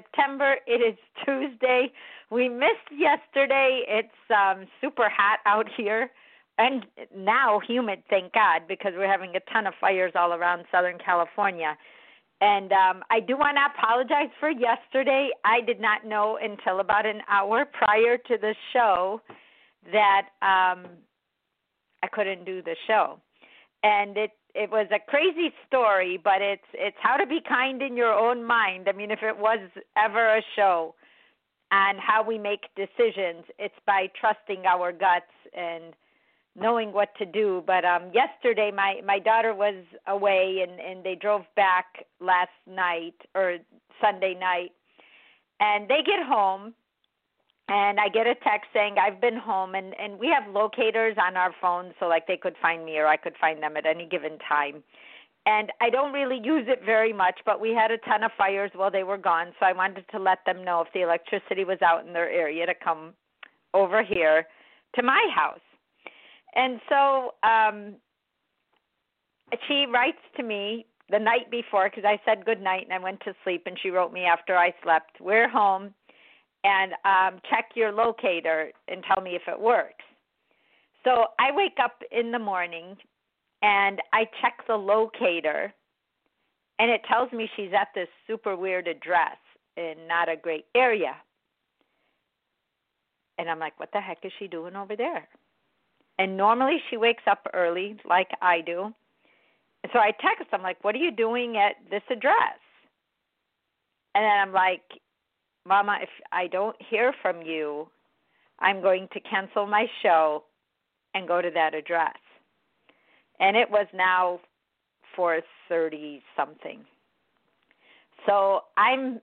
September. It is Tuesday. We missed yesterday. It's um, super hot out here, and now humid, thank God, because we're having a ton of fires all around Southern California. And um, I do want to apologize for yesterday. I did not know until about an hour prior to the show that um, I couldn't do the show and it it was a crazy story, but it's it's how to be kind in your own mind. I mean, if it was ever a show on how we make decisions, it's by trusting our guts and knowing what to do. But um yesterday my my daughter was away and and they drove back last night or Sunday night. And they get home and I get a text saying I've been home and and we have locators on our phones so like they could find me or I could find them at any given time. And I don't really use it very much, but we had a ton of fires while they were gone, so I wanted to let them know if the electricity was out in their area to come over here to my house. And so um she writes to me the night before because I said good night and I went to sleep and she wrote me after I slept, "We're home and um, check your locator and tell me if it works. So I wake up in the morning and I check the locator, and it tells me she's at this super weird address in not a great area. And I'm like, what the heck is she doing over there? And normally she wakes up early, like I do. And so I text, I'm like, what are you doing at this address? And then I'm like, Mama, if I don't hear from you, I'm going to cancel my show and go to that address. And it was now 4:30 something. So I'm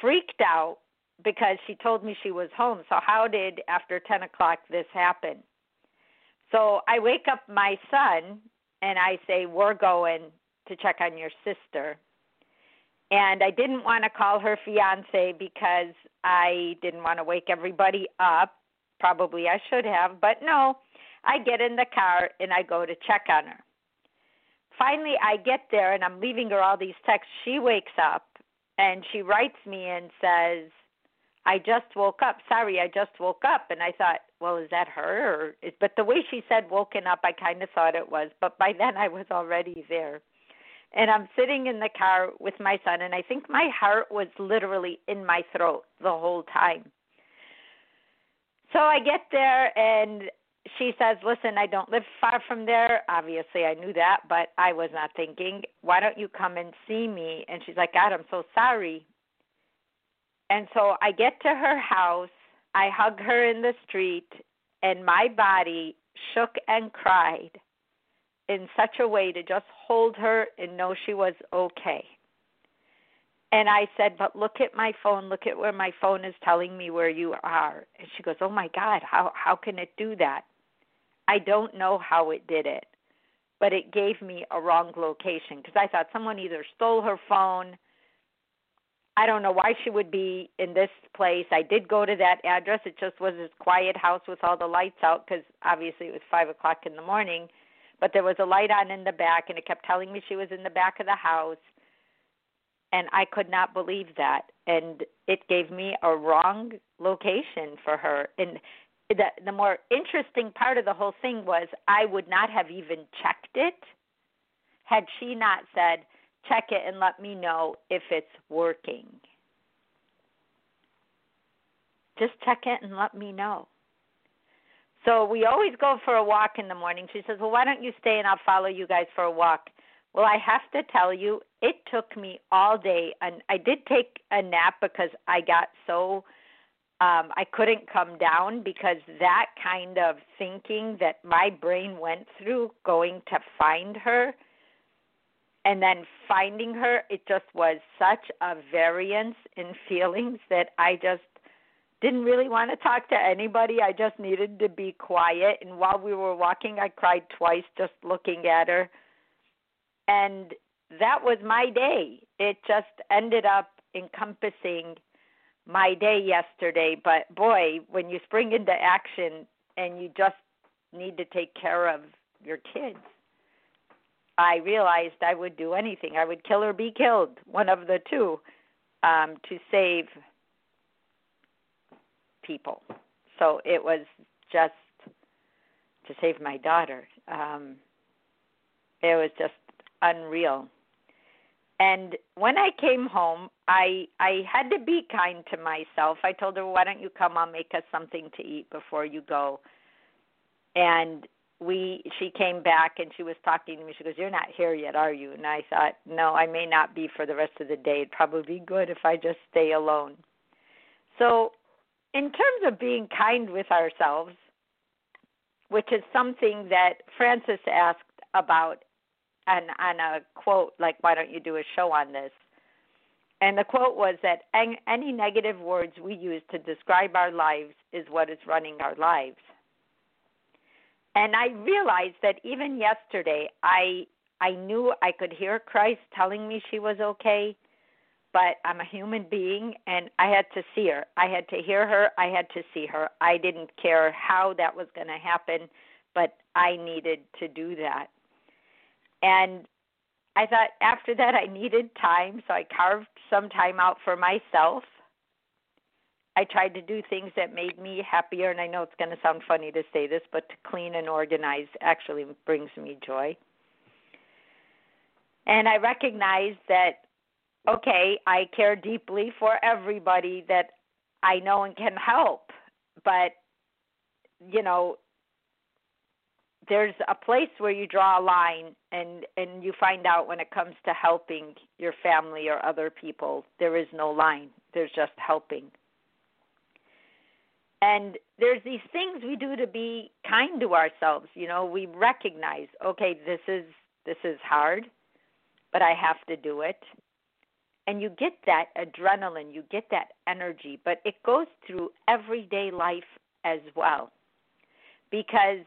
freaked out because she told me she was home. So how did after 10 o'clock this happen? So I wake up my son and I say, "We're going to check on your sister." And I didn't want to call her fiance because I didn't want to wake everybody up. Probably I should have, but no. I get in the car and I go to check on her. Finally, I get there and I'm leaving her all these texts. She wakes up and she writes me and says, I just woke up. Sorry, I just woke up. And I thought, well, is that her? Or is, but the way she said woken up, I kind of thought it was. But by then, I was already there and I'm sitting in the car with my son, and I think my heart was literally in my throat the whole time. So I get there, and she says, Listen, I don't live far from there. Obviously, I knew that, but I was not thinking, Why don't you come and see me? And she's like, God, I'm so sorry. And so I get to her house, I hug her in the street, and my body shook and cried in such a way to just hold her and know she was okay. And I said, But look at my phone, look at where my phone is telling me where you are. And she goes, Oh my God, how how can it do that? I don't know how it did it, but it gave me a wrong location because I thought someone either stole her phone. I don't know why she would be in this place. I did go to that address. It just was this quiet house with all the lights out because obviously it was five o'clock in the morning but there was a light on in the back and it kept telling me she was in the back of the house and I could not believe that. And it gave me a wrong location for her. And the the more interesting part of the whole thing was I would not have even checked it had she not said check it and let me know if it's working. Just check it and let me know so we always go for a walk in the morning. She says, Well, why don't you stay and I'll follow you guys for a walk? Well, I have to tell you, it took me all day, and I did take a nap because I got so um, I couldn't come down because that kind of thinking that my brain went through going to find her and then finding her, it just was such a variance in feelings that I just didn't really want to talk to anybody. I just needed to be quiet. And while we were walking, I cried twice just looking at her. And that was my day. It just ended up encompassing my day yesterday. But boy, when you spring into action and you just need to take care of your kids, I realized I would do anything. I would kill or be killed, one of the two, um, to save people. So it was just to save my daughter. Um, it was just unreal. And when I came home, I I had to be kind to myself. I told her, "Why don't you come? I'll make us something to eat before you go." And we she came back and she was talking to me. She goes, "You're not here yet, are you?" And I thought, "No, I may not be for the rest of the day. It'd probably be good if I just stay alone." So in terms of being kind with ourselves, which is something that Francis asked about on, on a quote, like, why don't you do a show on this? And the quote was that any negative words we use to describe our lives is what is running our lives. And I realized that even yesterday, I I knew I could hear Christ telling me she was okay, but I'm a human being and I had to see her. I had to hear her. I had to see her. I didn't care how that was going to happen, but I needed to do that. And I thought after that I needed time, so I carved some time out for myself. I tried to do things that made me happier, and I know it's going to sound funny to say this, but to clean and organize actually brings me joy. And I recognized that okay, I care deeply for everybody that I know and can help, but you know, there's a place where you draw a line and and you find out when it comes to helping your family or other people, there is no line. There's just helping. And there's these things we do to be kind to ourselves, you know, we recognize, okay, this is this is hard, but I have to do it and you get that adrenaline, you get that energy, but it goes through everyday life as well. Because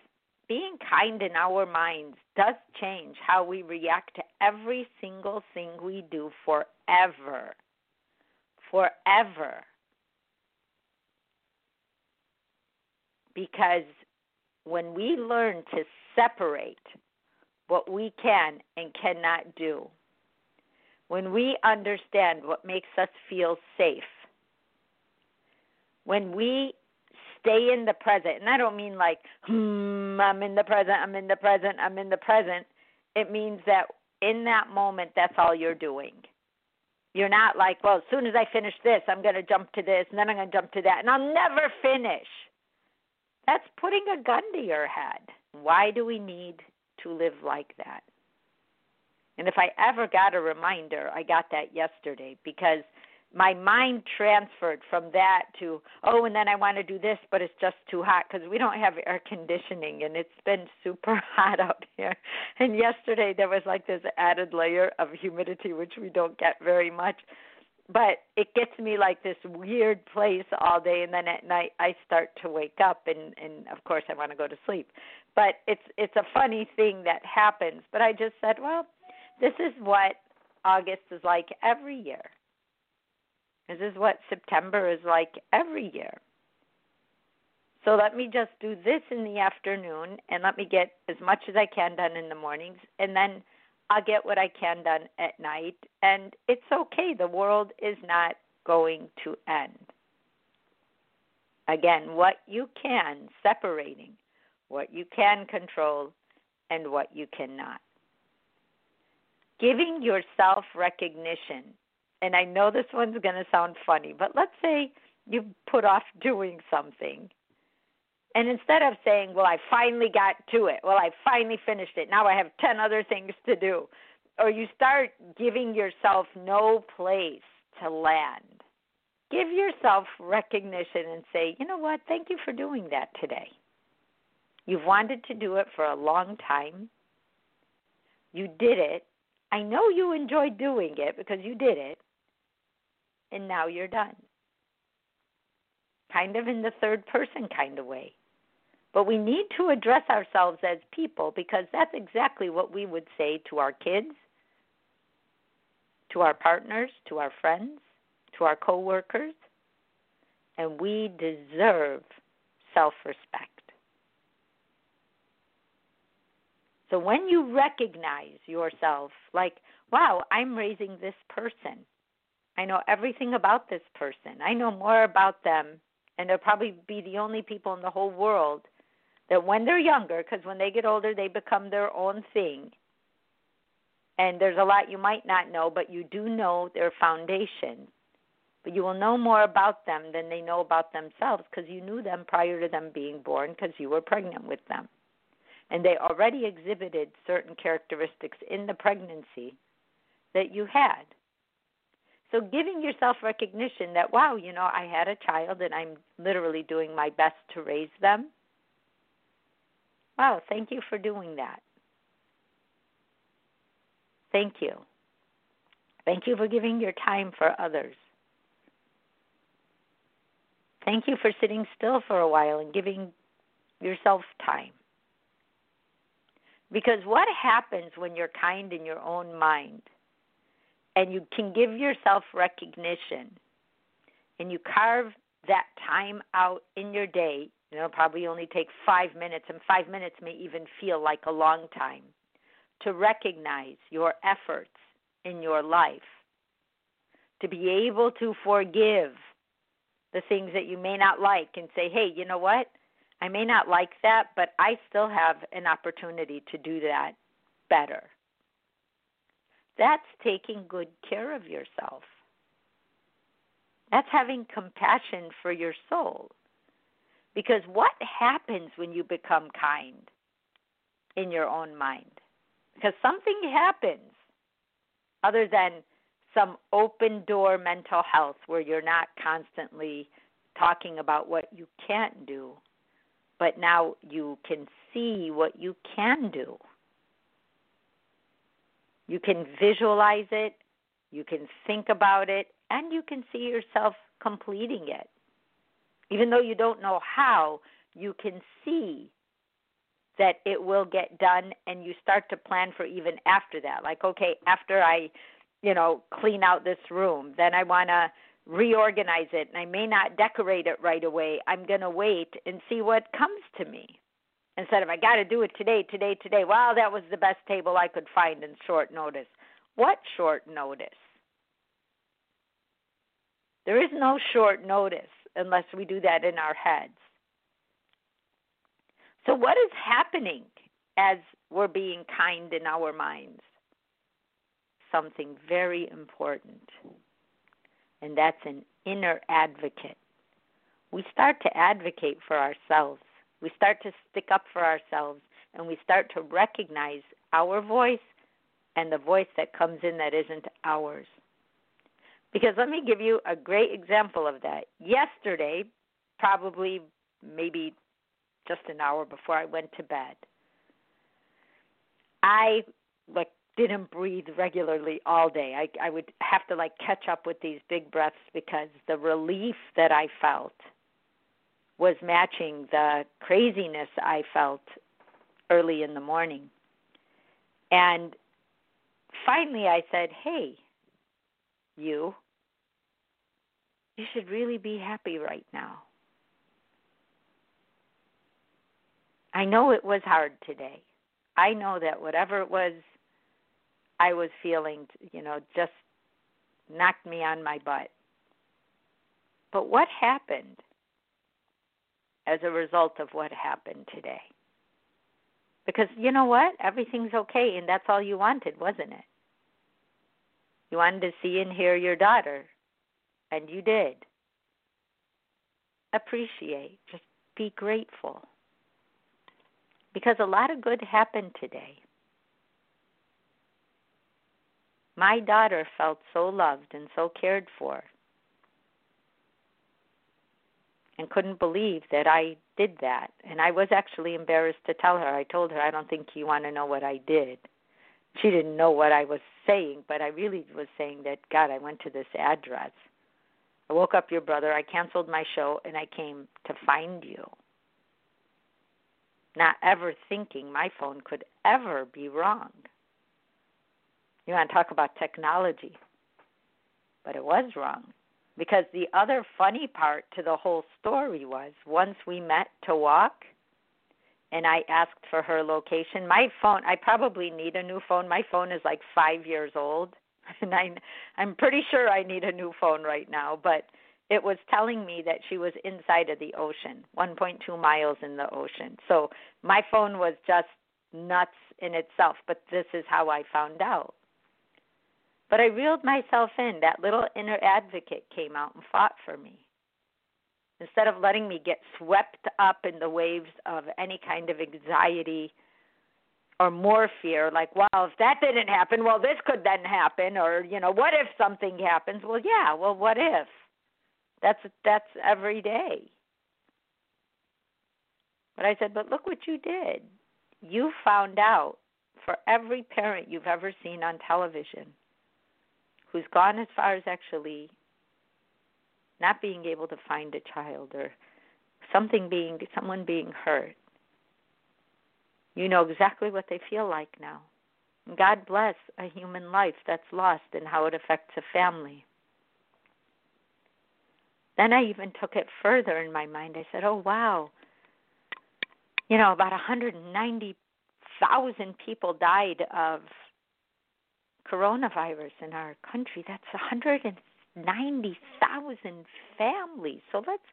being kind in our minds does change how we react to every single thing we do forever. Forever. Because when we learn to separate what we can and cannot do, when we understand what makes us feel safe, when we stay in the present, and I don't mean like, hmm, I'm in the present, I'm in the present, I'm in the present. It means that in that moment, that's all you're doing. You're not like, well, as soon as I finish this, I'm going to jump to this, and then I'm going to jump to that, and I'll never finish. That's putting a gun to your head. Why do we need to live like that? And if I ever got a reminder, I got that yesterday because my mind transferred from that to oh and then i want to do this but it's just too hot because we don't have air conditioning and it's been super hot out here. And yesterday there was like this added layer of humidity which we don't get very much. But it gets me like this weird place all day and then at night i start to wake up and and of course i want to go to sleep. But it's it's a funny thing that happens. But i just said well this is what August is like every year. This is what September is like every year. So let me just do this in the afternoon and let me get as much as I can done in the mornings and then I'll get what I can done at night and it's okay. The world is not going to end. Again, what you can, separating what you can control and what you cannot giving yourself recognition. And I know this one's going to sound funny, but let's say you put off doing something. And instead of saying, Well, I finally got to it, well, I finally finished it, now I have 10 other things to do, or you start giving yourself no place to land. Give yourself recognition and say, you know what, thank you for doing that today. You've wanted to do it for a long time. You did it. I know you enjoyed doing it because you did it. And now you're done. Kind of in the third person kind of way. But we need to address ourselves as people because that's exactly what we would say to our kids, to our partners, to our friends, to our coworkers, and we deserve self-respect. So when you recognize yourself like, wow, I'm raising this person. I know everything about this person. I know more about them and they'll probably be the only people in the whole world that when they're younger, because when they get older, they become their own thing. And there's a lot you might not know, but you do know their foundation. But you will know more about them than they know about themselves because you knew them prior to them being born because you were pregnant with them. And they already exhibited certain characteristics in the pregnancy that you had. So giving yourself recognition that, wow, you know, I had a child and I'm literally doing my best to raise them. Wow, thank you for doing that. Thank you. Thank you for giving your time for others. Thank you for sitting still for a while and giving yourself time. Because what happens when you're kind in your own mind and you can give yourself recognition and you carve that time out in your day, it'll probably only take five minutes, and five minutes may even feel like a long time, to recognize your efforts in your life, to be able to forgive the things that you may not like and say, hey, you know what? I may not like that, but I still have an opportunity to do that better. That's taking good care of yourself. That's having compassion for your soul. Because what happens when you become kind in your own mind? Because something happens other than some open door mental health where you're not constantly talking about what you can't do, but now you can see what you can do. You can visualize it, you can think about it, and you can see yourself completing it. Even though you don't know how, you can see that it will get done and you start to plan for even after that. Like, okay, after I, you know, clean out this room, then I want to reorganize it and I may not decorate it right away. I'm going to wait and see what comes to me instead of I got to do it today, today, today. Well, that was the best table I could find in short notice. What short notice? There is no short notice unless we do that in our heads. So, what is happening as we're being kind in our minds? Something very important, and that's an inner advocate. We start to advocate for ourselves we start to stick up for ourselves and we start to recognize our voice and the voice that comes in that isn't ours. Because let me give you a great example of that. Yesterday, probably maybe just an hour before I went to bed, I like didn't breathe regularly all day. I I would have to like catch up with these big breaths because the relief that I felt was matching the craziness I felt early in the morning. And finally I said, Hey, you, you should really be happy right now. I know it was hard today. I know that whatever it was I was feeling, you know, just knocked me on my butt. But what happened as a result of what happened today. Because you know what? Everything's okay, and that's all you wanted, wasn't it? You wanted to see and hear your daughter, and you did. Appreciate, just be grateful. Because a lot of good happened today. My daughter felt so loved and so cared for and couldn't believe that I did that. And I was actually embarrassed to tell her. I told her, I don't think you want to know what I did. She didn't know what I was saying, but I really was saying that, God, I went to this address. I woke up your brother, I canceled my show, and I came to find you. Not ever thinking my phone could ever be wrong. You want to talk about technology. But it was wrong. Because the other funny part to the whole story was once we met to walk and I asked for her location, my phone, I probably need a new phone. My phone is like 5 years old and I I'm pretty sure I need a new phone right now, but it was telling me that she was inside of the ocean, 1.2 miles in the ocean. So my phone was just nuts in itself, but this is how I found out. But I reeled myself in. That little inner advocate came out and fought for me. Instead of letting me get swept up in the waves of any kind of anxiety or more fear, like, well, if that didn't happen, well, this could then happen, or, you know, what if something happens? Well, yeah, well, what if? That's that's every day. But I said, but look what you did. You found out for every parent you've ever seen on television who's gone as far as actually not being able to find a child or something being someone being hurt. You know exactly what they feel like now. God bless a human life that's lost and how it affects a family. Then I even took it further in my mind. I said, "Oh wow. You know, about 190,000 people died of coronavirus in our country. That's 190,000 families. So let's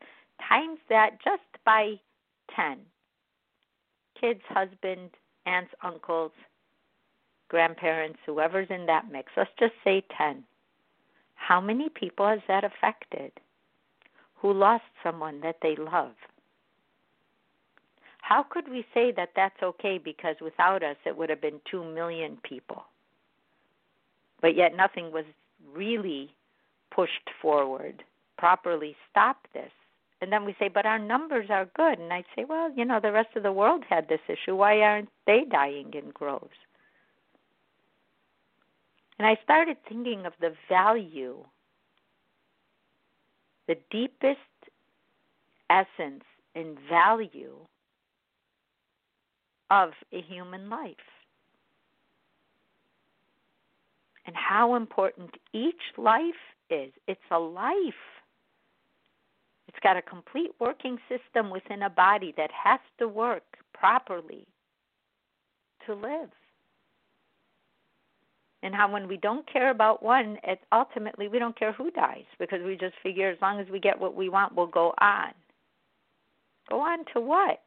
times that just by 10. Kids, husband, aunts, uncles, grandparents, whoever's in that mix. Let's just say 10. How many people has that affected who lost someone that they love? How could we say that that's okay because without us it would have been 2 million people? But yet nothing was really pushed forward properly stop this. And then we say but our numbers are good. And i say well you know the rest of the world had this issue. Why aren't they dying in groves and i started thinking of the value the deepest essence and value of a human life and how important each life is. It's a life. It's got a complete working system within a body that has to work properly to live. And how when we don't care about one, it ultimately we don't care who dies because we just figure as long as we get what we want, we'll go on. Go on to what?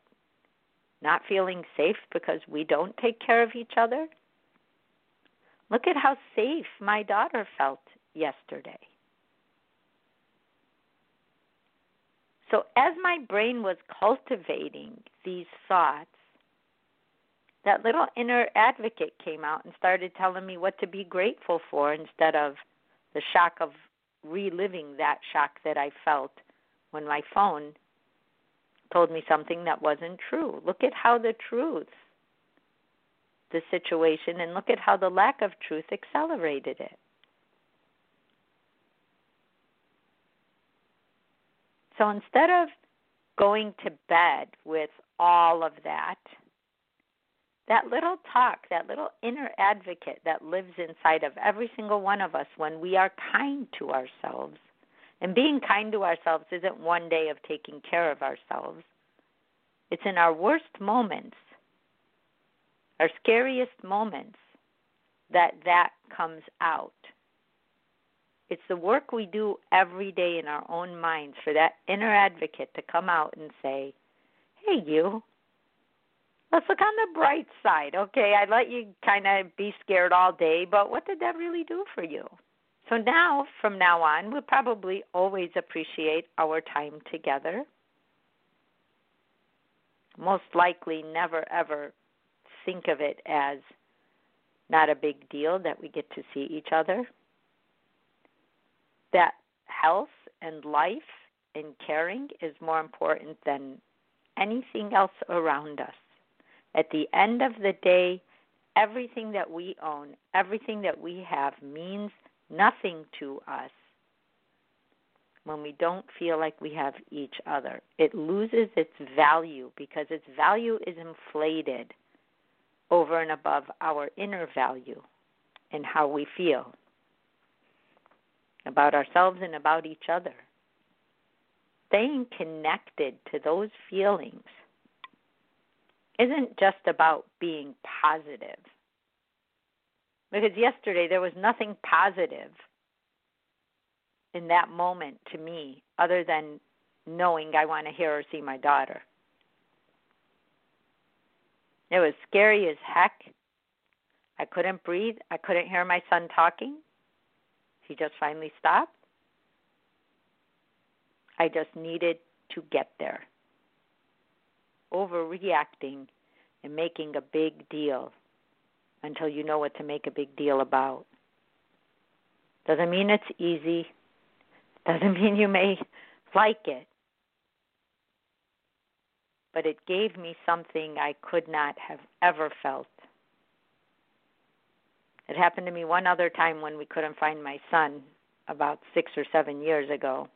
Not feeling safe because we don't take care of each other? Look at how safe my daughter felt yesterday. So, as my brain was cultivating these thoughts, that little inner advocate came out and started telling me what to be grateful for instead of the shock of reliving that shock that I felt when my phone told me something that wasn't true. Look at how the truth the situation and look at how the lack of truth accelerated it. So instead of going to bed with all of that, that little talk, that little inner advocate that lives inside of every single one of us when we are kind to ourselves. And being kind to ourselves isn't one day of taking care of ourselves. It's in our worst moments our scariest moments that that comes out. It's the work we do every day in our own minds for that inner advocate to come out and say, "Hey, you. Let's look on the bright side. Okay, I let you kind of be scared all day, but what did that really do for you?" So now, from now on, we'll probably always appreciate our time together. Most likely, never ever think of it as not a big deal that we get to see each other. That health and life and caring is more important than anything else around us. At the end of the day, everything that we own, everything that we have means nothing to us when we don't feel like we have each other. It loses its value because its value is inflated over and above our inner value and how we feel about ourselves and about each other. Staying connected to those feelings isn't just about being positive. Because yesterday there was nothing positive in that moment to me other than knowing I want to hear or see my daughter. It was scary as heck. I couldn't breathe. I couldn't hear my son talking. He just finally stopped. I just needed to get there. Overreacting and making a big deal until you know what to make a big deal about. Doesn't mean it's easy. Doesn't mean you may like it. But it gave me something I could not have ever felt. It happened to me one other time when we couldn't find my son about six or seven years ago.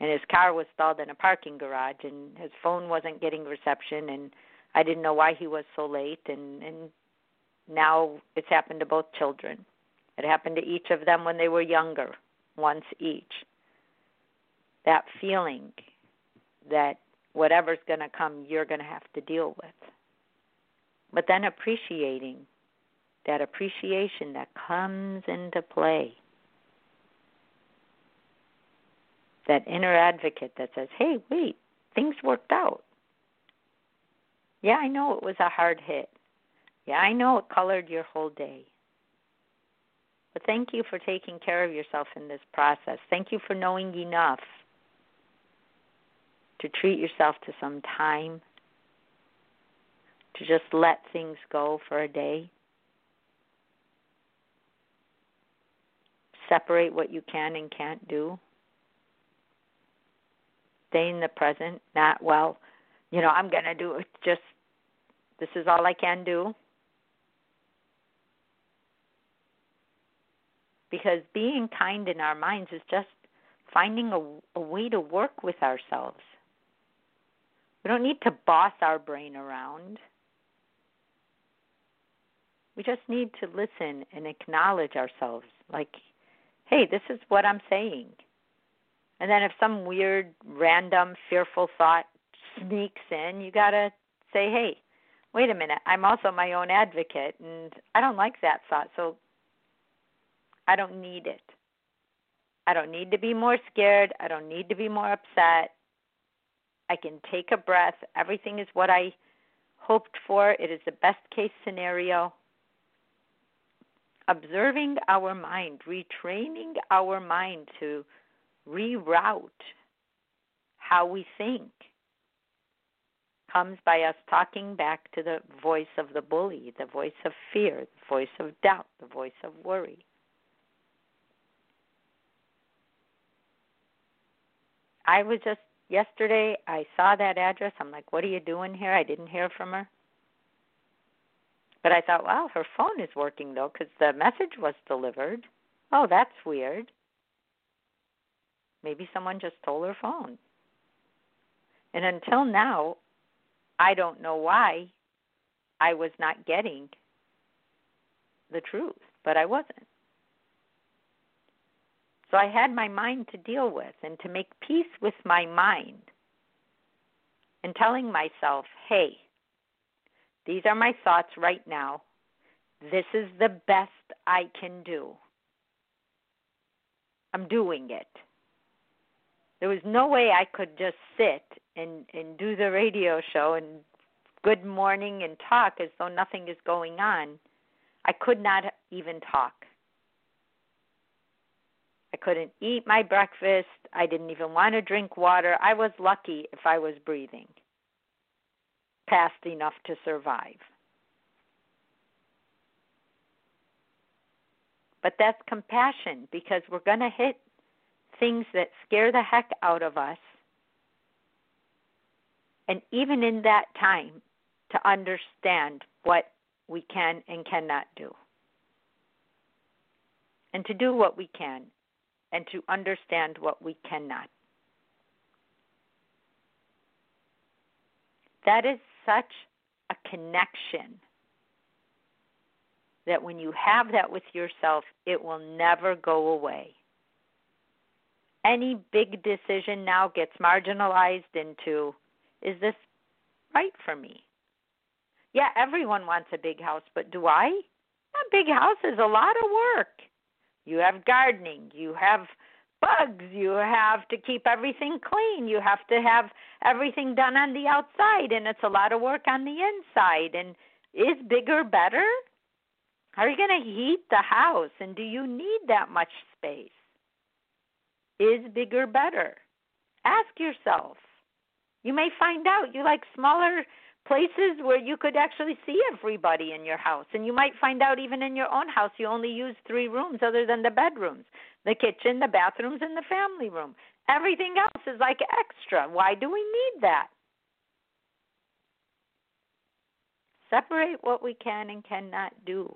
And his car was stalled in a parking garage and his phone wasn't getting reception and I didn't know why he was so late and and now it's happened to both children. It happened to each of them when they were younger, once each. That feeling that whatever's going to come, you're going to have to deal with. But then appreciating that appreciation that comes into play. That inner advocate that says, hey, wait, things worked out. Yeah, I know it was a hard hit. Yeah, I know it colored your whole day. But thank you for taking care of yourself in this process. Thank you for knowing enough to treat yourself to some time, to just let things go for a day. Separate what you can and can't do. Stay in the present, not, well, you know, I'm going to do it. Just, this is all I can do. because being kind in our minds is just finding a, a way to work with ourselves. We don't need to boss our brain around. We just need to listen and acknowledge ourselves like, hey, this is what I'm saying. And then if some weird, random, fearful thought sneaks in, you got to say, hey, wait a minute, I'm also my own advocate, and I don't like that thought. So I don't need it. I don't need to be more scared. I don't need to be more upset. I can take a breath. Everything is what I hoped for. It is the best case scenario. Observing our mind, retraining our mind to reroute how we think comes by us talking back to the voice of the bully, the voice of fear, the voice of doubt, the voice of worry. I was just yesterday I saw that address. I'm like, "What are you doing here?" I didn't hear from her. But I thought, "Wow, her phone is working though cuz the message was delivered." Oh, that's weird. Maybe someone just stole her phone. And until now, I don't know why I was not getting the truth, but I wasn't. So I had my mind to deal with and to make peace with my mind and telling myself, hey, these are my thoughts right now. This is the best I can do. I'm doing it. There was no way I could just sit and, and do the radio show and good morning and talk as though nothing is going on. I could not even talk. I couldn't eat my breakfast. I didn't even want to drink water. I was lucky if I was breathing fast enough to survive. But that's compassion because we're going to hit things that scare the heck out of us. And even in that time, to understand what we can and cannot do. And to do what we can and to understand what we cannot. That is such a connection that when you have that with yourself, it will never go away. Any big decision now gets marginalized into is this right for me? Yeah, everyone wants a big house, but do I? A big house is a lot of work. You have gardening, you have bugs, you have to keep everything clean, you have to have everything done on the outside, and it's a lot of work on the inside. And is bigger better? Are you going to heat the house? And do you need that much space? Is bigger better? Ask yourself. You may find out you like smaller places where you could actually see everybody in your house. And you might find out even in your own house you only use three rooms other than the bedrooms the kitchen, the bathrooms, and the family room. Everything else is like extra. Why do we need that? Separate what we can and cannot do.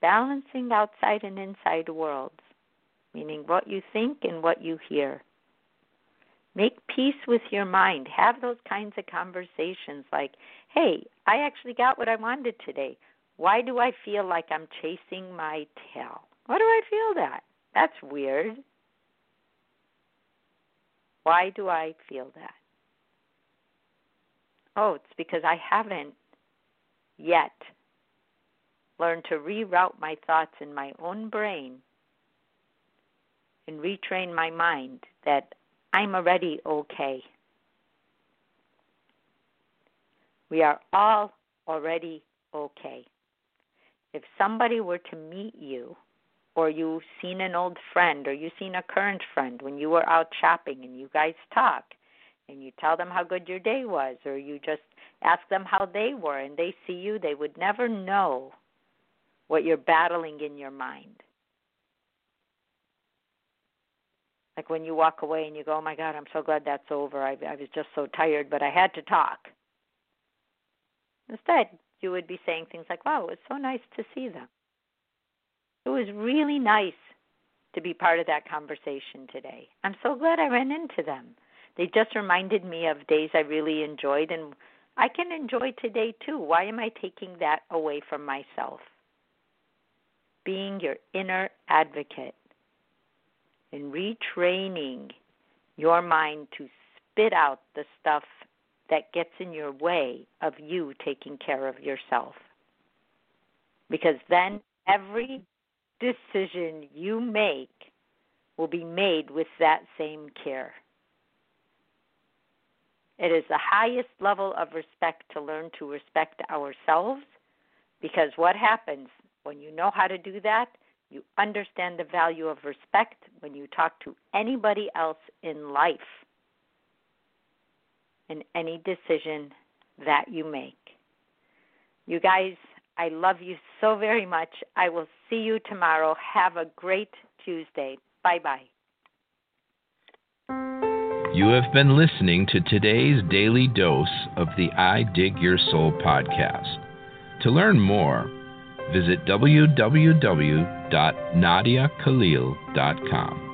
Balancing outside and inside worlds, meaning what you think and what you hear. Make peace with your mind. Have those kinds of conversations like, hey, I actually got what I wanted today. Why do I feel like I'm chasing my tail? Why do I feel that? That's weird. Why do I feel that? Oh, it's because I haven't yet learned to reroute my thoughts in my own brain and retrain my mind that I'm already okay. We are all already okay. If somebody were to meet you, or you've seen an old friend, or you've seen a current friend when you were out shopping and you guys talk, and you tell them how good your day was, or you just ask them how they were, and they see you, they would never know what you're battling in your mind. Like when you walk away and you go, "Oh my God, I'm so glad that's over. I, I was just so tired, but I had to talk." Instead, you would be saying things like, "Wow, it was so nice to see them. It was really nice to be part of that conversation today. I'm so glad I ran into them. They just reminded me of days I really enjoyed, and I can enjoy today too. Why am I taking that away from myself?" Being your inner advocate and retraining your mind to spit out the stuff that gets in your way of you taking care of yourself. Because then every decision you make will be made with that same care. It is the highest level of respect to learn to respect ourselves because what happens when you know how to do that? You understand the value of respect when you talk to anybody else in life in any decision that you make. You guys, I love you so very much. I will see you tomorrow. Have a great Tuesday. Bye bye. You have been listening to today's daily dose of the I Dig Your Soul podcast. To learn more, visit www.nadiakhalil.com.